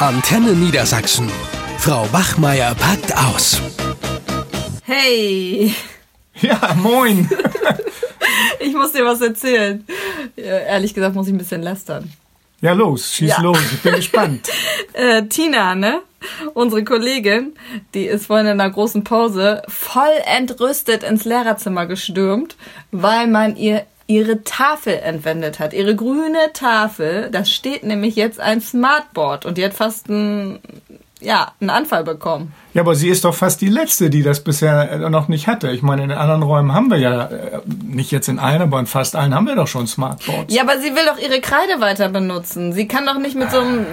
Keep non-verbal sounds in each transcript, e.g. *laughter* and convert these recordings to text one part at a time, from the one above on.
Antenne Niedersachsen. Frau Bachmeier packt aus. Hey, Ja, moin. *laughs* ich muss dir was erzählen. Ja, ehrlich gesagt muss ich ein bisschen lästern. Ja, los, schieß Ja. los. Ich bin *laughs* gespannt. Äh, Tina, ne? Unsere Kollegin, die ist vorhin in einer großen Pause voll entrüstet ins Lehrerzimmer gestürmt, weil man ihr ihre Tafel entwendet hat. Ihre grüne Tafel, da steht nämlich jetzt ein Smartboard und die hat fast einen, ja, einen Anfall bekommen. Ja, aber sie ist doch fast die Letzte, die das bisher äh, noch nicht hatte. Ich meine, in den anderen Räumen haben wir ja, äh, nicht jetzt in allen, aber in fast allen haben wir doch schon Smartboards. Ja, aber sie will doch ihre Kreide weiter benutzen. Sie kann doch nicht mit so einem,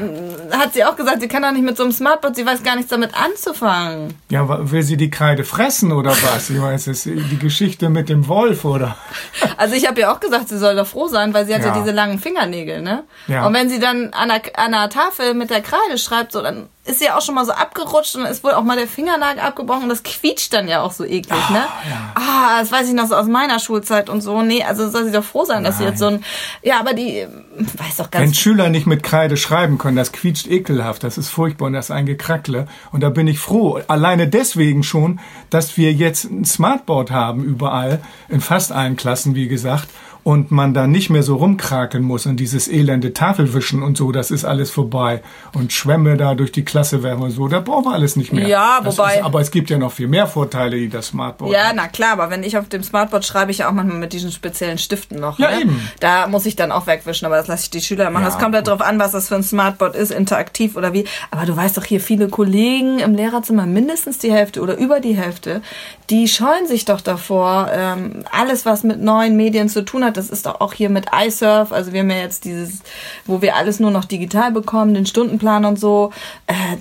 hat sie auch gesagt, sie kann doch nicht mit so einem Smartboard, sie weiß gar nichts damit anzufangen. Ja, will sie die Kreide fressen oder was? Ich weiß, es ist die Geschichte mit dem Wolf oder? Also ich habe ja auch gesagt, sie soll doch froh sein, weil sie hat ja, Ja. diese langen Fingernägel, ne? Ja. Und wenn sie dann an der, an der Tafel mit der Kreide schreibt, so, dann ist ja auch schon mal so abgerutscht und ist wohl auch mal der Fingernagel abgebrochen und das quietscht dann ja auch so eklig, ne? Ah, das weiß ich noch so aus meiner Schulzeit und so. Nee, also soll sie doch froh sein, dass sie jetzt so ein, ja, aber die ähm, weiß doch Wenn ganz Schüler nicht mit Kreide schreiben können, das quietscht ekelhaft, das ist furchtbar und das ist ein Gekrackle. Und da bin ich froh, alleine deswegen schon, dass wir jetzt ein Smartboard haben überall, in fast allen Klassen, wie gesagt, und man da nicht mehr so rumkrakeln muss und dieses elende Tafelwischen und so, das ist alles vorbei. Und Schwämme da durch die Klasse werfen und so, da brauchen wir alles nicht mehr. Ja, Das wobei- Ist, aber es gibt ja noch viel mehr Vorteile, die das Smartboard Ja, hat. na klar, aber wenn ich auf dem Smartboard schreibe, ich ja auch manchmal mit diesen speziellen Stiften noch. Ja, ne? eben. Da muss ich dann auch wegwischen, aber das lasse ich die Schüler machen. Ja, das kommt halt drauf an, was das für ein Smartboard ist, interaktiv oder wie. Aber du weißt doch hier, viele Kollegen im Lehrerzimmer, mindestens die Hälfte oder über die Hälfte, die scheuen sich doch davor. Ähm, alles, was mit neuen Medien zu tun hat, das ist doch auch hier mit iSurf. Also wir haben ja jetzt dieses, wo wir alles nur noch digital bekommen, den Stundenplan und so. Äh,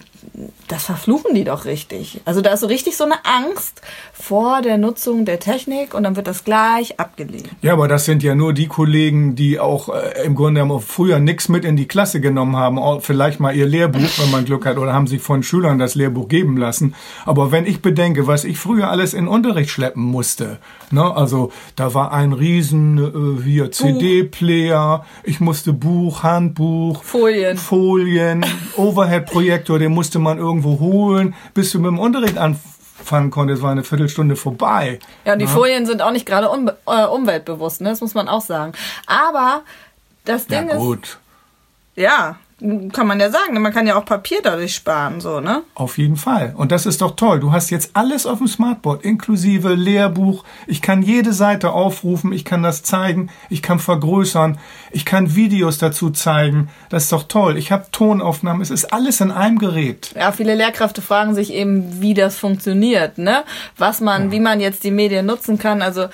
das verfluchen die doch richtig. Also da ist so richtig so eine Angst vor der Nutzung der Technik und dann wird das gleich abgelehnt. Ja, aber das sind ja nur die Kollegen, die auch äh, im Grunde genommen früher nichts mit in die Klasse genommen haben, vielleicht mal ihr Lehrbuch, wenn man Glück hat, oder haben sich von Schülern das Lehrbuch geben lassen. Aber wenn ich bedenke, was ich früher alles in Unterricht schleppen musste, ne, also da war ein riesen äh, hier CD-Player, ich musste Buch, Handbuch, Folien. Folien, Overhead-Projektor, den musste man irgendwo holen, bis du mit dem Unterricht anfangen konntest, war eine Viertelstunde vorbei. Ja, und die Folien sind auch nicht gerade unbe- äh, umweltbewusst, ne? das muss man auch sagen. Aber das Ja Ding ist, gut. ja, kann man ja sagen, ne? man kann ja auch Papier dadurch sparen, so, ne? Auf jeden Fall. Und das ist doch toll. Du hast jetzt alles auf dem Smartboard, inklusive Lehrbuch. Ich kann jede Seite aufrufen, ich kann das zeigen, ich kann vergrößern, ich kann Videos dazu zeigen. Das ist doch toll. Ich habe Tonaufnahmen, es ist alles in einem Gerät. Ja, viele Lehrkräfte fragen sich eben, wie das funktioniert, ne? Was man, wie man jetzt die Medien nutzen kann. Also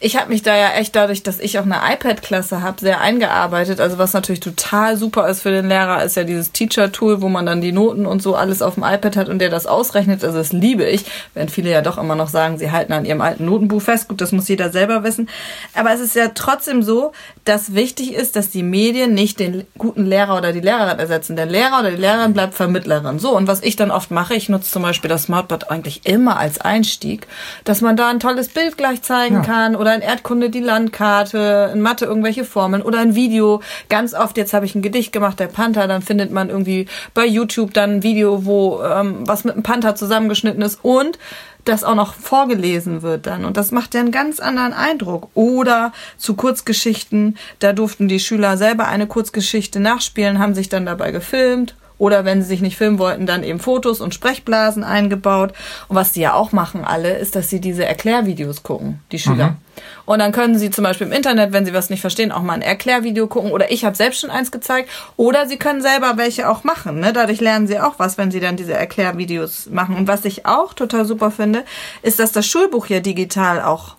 ich habe mich da ja echt dadurch, dass ich auch eine iPad-Klasse habe, sehr eingearbeitet. Also was natürlich total super ist für den Lehrer, ist ja dieses Teacher-Tool, wo man dann die Noten und so alles auf dem iPad hat und der das ausrechnet. Also das liebe ich, während viele ja doch immer noch sagen, sie halten an ihrem alten Notenbuch fest. Gut, das muss jeder selber wissen. Aber es ist ja trotzdem so, dass wichtig ist, dass die Medien nicht den guten Lehrer oder die Lehrerin ersetzen. Der Lehrer oder die Lehrerin bleibt Vermittlerin. So, und was ich dann oft mache, ich nutze zum Beispiel das Smartboard eigentlich immer als Einstieg, dass man da ein tolles Bild gleich zeigen Ja. kann oder in Erdkunde die Landkarte, in Mathe irgendwelche Formeln oder ein Video. Ganz oft, jetzt habe ich ein Gedicht gemacht, der Panther, dann findet man irgendwie bei YouTube dann ein Video, wo ähm, was mit dem Panther zusammengeschnitten ist und das auch noch vorgelesen wird dann. Und das macht ja einen ganz anderen Eindruck. Oder zu Kurzgeschichten, da durften die Schüler selber eine Kurzgeschichte nachspielen, haben sich dann dabei gefilmt. Oder wenn sie sich nicht filmen wollten, dann eben Fotos und Sprechblasen eingebaut. Und was die ja auch machen alle, ist, dass sie diese Erklärvideos gucken, die Schüler. Und dann können sie zum Beispiel im Internet, wenn sie was nicht verstehen, auch mal ein Erklärvideo gucken. Oder ich habe selbst schon eins gezeigt. Oder sie können selber welche auch machen. Ne? Dadurch lernen sie auch was, wenn sie dann diese Erklärvideos machen. Und was ich auch total super finde, ist, dass das Schulbuch ja digital auch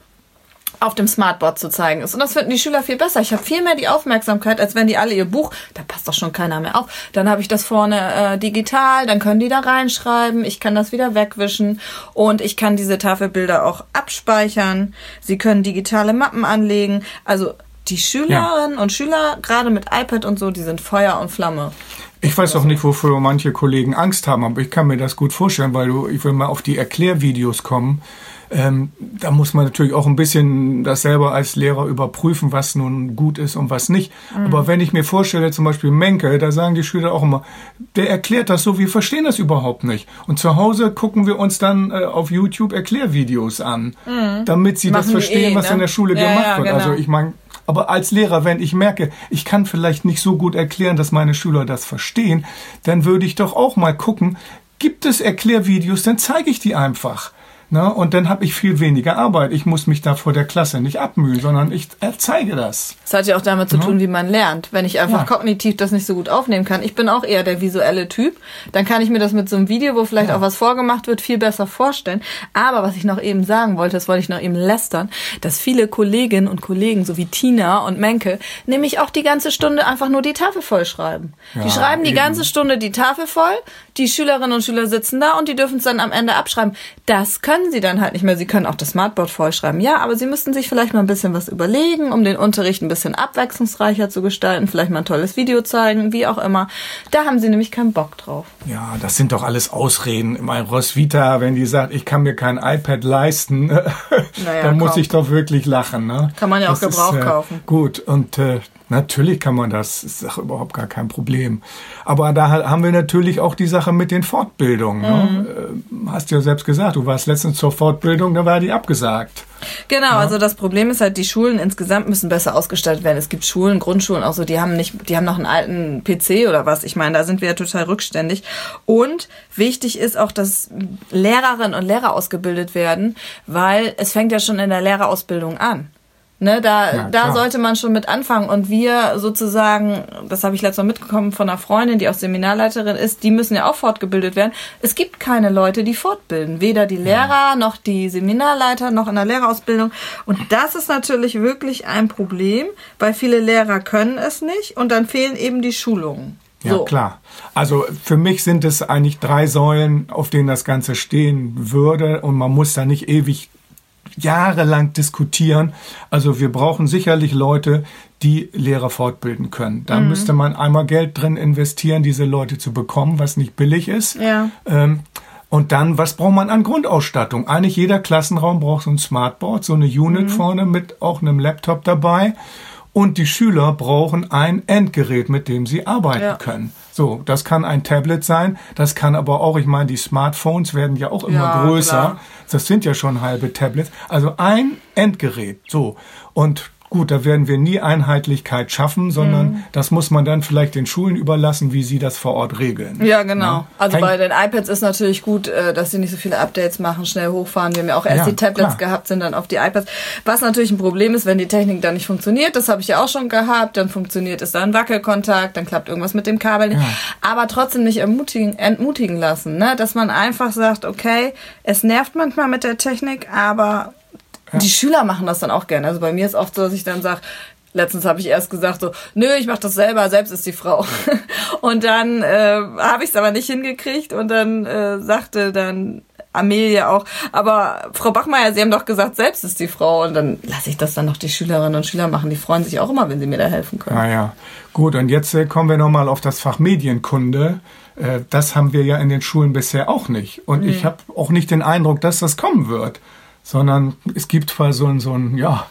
auf dem Smartboard zu zeigen ist. Und das finden die Schüler viel besser. Ich habe viel mehr die Aufmerksamkeit, als wenn die alle ihr Buch, da passt doch schon keiner mehr auf. Dann habe ich das vorne äh, digital, dann können die da reinschreiben, ich kann das wieder wegwischen und ich kann diese Tafelbilder auch abspeichern. Sie können digitale Mappen anlegen. Also die Schülerinnen und Schüler, gerade mit iPad und so, die sind Feuer und Flamme. Ich weiß auch nicht, wofür manche Kollegen Angst haben, aber ich kann mir das gut vorstellen, weil du, ich will mal auf die Erklärvideos kommen. Ähm, da muss man natürlich auch ein bisschen das selber als Lehrer überprüfen, was nun gut ist und was nicht. Mhm. Aber wenn ich mir vorstelle, zum Beispiel Menke, da sagen die Schüler auch immer, der erklärt das so, wir verstehen das überhaupt nicht. Und zu Hause gucken wir uns dann äh, auf YouTube Erklärvideos an, mhm. damit sie Machen das verstehen, eh, was ne? in der Schule ja, gemacht ja, wird. Also genau. Also ich meine, aber als Lehrer, wenn ich merke, ich kann vielleicht nicht so gut erklären, dass meine Schüler das verstehen, dann würde ich doch auch mal gucken, gibt es Erklärvideos, dann zeige ich die einfach. Ne? Und dann habe ich viel weniger Arbeit. Ich muss mich da vor der Klasse nicht abmühen, sondern ich zeige das. Das hat ja auch damit zu tun, wie man lernt. Wenn ich einfach ja. kognitiv das nicht so gut aufnehmen kann. Ich bin auch eher der visuelle Typ. Dann kann ich mir das mit so einem Video, wo vielleicht ja. auch was vorgemacht wird, viel besser vorstellen. Aber was ich noch eben sagen wollte, das wollte ich noch eben lästern, dass viele Kolleginnen und Kollegen, so wie Tina und Menke, nämlich auch die ganze Stunde einfach nur die Tafel vollschreiben. Ja, die schreiben die eben. ganze Stunde die Tafel voll, die Schülerinnen und Schüler sitzen da und die dürfen es dann am Ende abschreiben. Das können können sie dann halt nicht mehr. Sie können auch das Smartboard vollschreiben. Ja, aber sie müssten sich vielleicht mal ein bisschen was überlegen, um den Unterricht ein bisschen abwechslungsreicher zu gestalten, vielleicht mal ein tolles Video zeigen, wie auch immer. Da haben sie nämlich keinen Bock drauf. Ja, das sind doch alles Ausreden. Mein Roswitha, wenn die sagt, ich kann mir kein iPad leisten, *laughs* naja, dann muss ich doch wirklich lachen. Ne? Kann man ja auch das Gebrauch ist, äh, kaufen. Gut, und äh, Natürlich kann man das, ist doch überhaupt gar kein Problem. Aber da haben wir natürlich auch die Sache mit den Fortbildungen. Ne? Mhm. Ne? Hast ja selbst gesagt, du warst letztens zur Fortbildung, da war die abgesagt. Genau, ja. also das Problem ist halt, die Schulen insgesamt müssen besser ausgestattet werden. Es gibt Schulen, Grundschulen auch so, die haben nicht, die haben noch einen alten PC oder was. Ich meine, da sind wir ja total rückständig. Und wichtig ist auch, dass Lehrerinnen und Lehrer ausgebildet werden, weil es fängt ja schon in der Lehrerausbildung an. Ne, da, ja, da sollte man schon mit anfangen. Und wir sozusagen, das habe ich letztes Mal mitbekommen von einer Freundin, die auch Seminarleiterin ist, die müssen ja auch fortgebildet werden. Es gibt keine Leute, die fortbilden. Weder die Lehrer ja. noch die Seminarleiter noch in der Lehrerausbildung. Und das ist natürlich wirklich ein Problem, weil viele Lehrer können es nicht und dann fehlen eben die Schulungen. Ja, so. klar. Also für mich sind es eigentlich drei Säulen, auf denen das Ganze stehen würde und man muss da nicht ewig jahrelang diskutieren. Also wir brauchen sicherlich Leute, die Lehrer fortbilden können. Da mhm. müsste man einmal Geld drin investieren, diese Leute zu bekommen, was nicht billig ist. Ja. Ähm, und dann, was braucht man an Grundausstattung? Eigentlich jeder Klassenraum braucht so ein Smartboard, so eine Unit mhm. vorne mit auch einem Laptop dabei. Und die Schüler brauchen ein Endgerät, mit dem sie arbeiten ja. können. So, das kann ein Tablet sein, das kann aber auch, ich meine, die Smartphones werden ja auch immer ja, größer. Klar. Das sind ja schon halbe Tablets. Also ein Endgerät. So. Und Gut, da werden wir nie Einheitlichkeit schaffen, sondern mhm. das muss man dann vielleicht den Schulen überlassen, wie sie das vor Ort regeln. Ja, genau. Ja? Also bei den iPads ist natürlich gut, äh, dass sie nicht so viele Updates machen, schnell hochfahren. Wir haben ja auch erst ja, die Tablets klar. gehabt, sind dann auf die iPads. Was natürlich ein Problem ist, wenn die Technik dann nicht funktioniert, das habe ich ja auch schon gehabt, dann funktioniert es dann Wackelkontakt, dann klappt irgendwas mit dem Kabel nicht. Ja. Aber trotzdem nicht entmutigen, entmutigen lassen, ne? dass man einfach sagt, okay, es nervt manchmal mit der Technik, aber ja. Die Schüler machen das dann auch gerne. Also bei mir ist oft so, dass ich dann sage, Letztens habe ich erst gesagt so, nö, ich mache das selber, selbst ist die Frau. *laughs* und dann äh, habe ich es aber nicht hingekriegt und dann äh, sagte dann Amelia auch, aber Frau Bachmeier, Sie haben doch gesagt, selbst ist die Frau und dann lasse ich das dann noch die Schülerinnen und Schüler machen. Die freuen sich auch immer, wenn sie mir da helfen können. Ah ja, gut. Und jetzt äh, kommen wir nochmal auf das Fach Medienkunde. Äh, das haben wir ja in den Schulen bisher auch nicht. Und mhm. ich habe auch nicht den Eindruck, dass das kommen wird sondern es gibt zwar so ein, so ein, ja,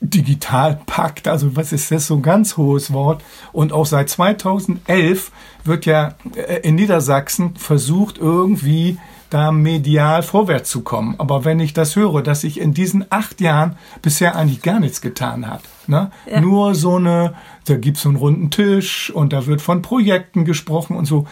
Digitalpakt, also was ist das, so ein ganz hohes Wort. Und auch seit 2011 wird ja äh, in Niedersachsen versucht, irgendwie da medial vorwärts zu kommen. Aber wenn ich das höre, dass sich in diesen acht Jahren bisher eigentlich gar nichts getan hat. Ne? Ja. Nur so eine, da gibt's so einen runden Tisch und da wird von Projekten gesprochen und so,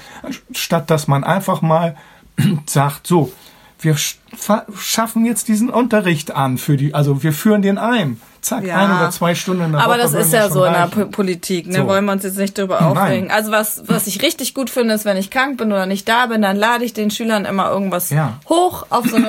statt dass man einfach mal *clears throat* sagt, so, wir schaffen jetzt diesen Unterricht an für die, also wir führen den ein. Zack, ja. ein oder zwei Stunden in der Aber Woche das ist ja so in der Politik, ne? So. Wollen wir uns jetzt nicht drüber aufregen. Nein. Also was, was ich richtig gut finde, ist, wenn ich krank bin oder nicht da bin, dann lade ich den Schülern immer irgendwas ja. hoch auf so eine,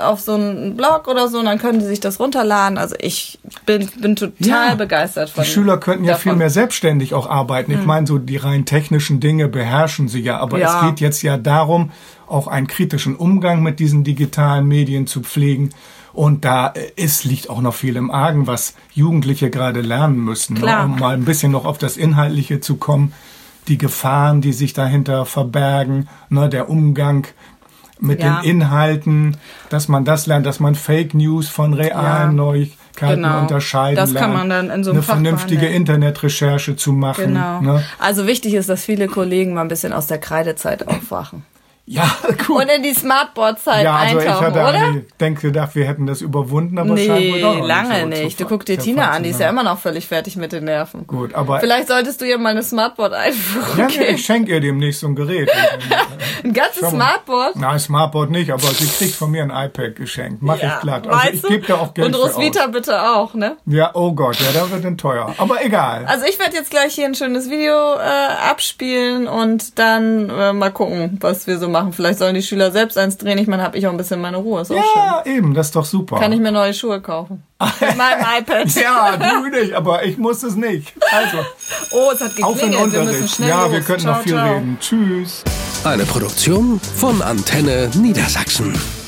äh, auf so einen Blog oder so und dann können die sich das runterladen. Also ich bin, bin total ja. begeistert von Die Schüler könnten ja davon. viel mehr selbstständig auch arbeiten. Ich hm. meine, so die rein technischen Dinge beherrschen sie ja, aber es geht jetzt ja darum, auch einen kritischen Umgang mit diesen digitalen Medien zu pflegen. Und da ist, liegt auch noch viel im Argen, was Jugendliche gerade lernen müssen, ne? um mal ein bisschen noch auf das Inhaltliche zu kommen. Die Gefahren, die sich dahinter verbergen, ne? der Umgang mit Ja. den Inhalten, dass man das lernt, dass man Fake News von realen Ja. Neuigkeiten Genau. unterscheiden Das kann lernt. man dann in so einem Eine Fach vernünftige behandeln. Internetrecherche zu machen. Genau. Ne? Also wichtig ist, dass viele Kollegen mal ein bisschen aus der Kreidezeit aufwachen. Ja, *laughs* gut. Und in die Smartboard-Zeit ja, also ich eintauchen, hatte oder? denke gedacht, wir hätten das überwunden, aber Nee, doch noch lange nicht. zu- Du guck dir Tina an, die ist ja immer noch völlig fertig mit den Nerven. Gut, aber Vielleicht solltest du ihr mal eine Smartboard einführen. ja, nee, ich schenke ihr demnächst so ein Gerät. *laughs* Ein ganzes. Smartboard. Nein, Smartboard nicht, aber sie kriegt von mir ein iPad geschenkt. Mach ich glatt. Also ich gebe da auch Geld Und Roswitha bitte auch, ne? Ja, oh Gott, ja, da wird dann teuer. Aber egal. Also ich werde jetzt gleich hier ein schönes Video äh, abspielen und dann äh, mal gucken, was wir so machen. Vielleicht sollen die Schüler selbst eins drehen. Ich meine, habe ich auch ein bisschen meine Ruhe. Ist auch schön. ja, eben, das ist doch super. Kann ich mir neue Schuhe kaufen. Mit meinem *laughs* iPad. ja, du nicht, aber ich muss es nicht. Also, *laughs* Oh, es hat auf in den geklingelt. Wir müssen Unterricht. schnell Ja, los. wir könnten ciao, noch viel ciao. reden. Tschüss. Eine Produktion von Antenne Niedersachsen.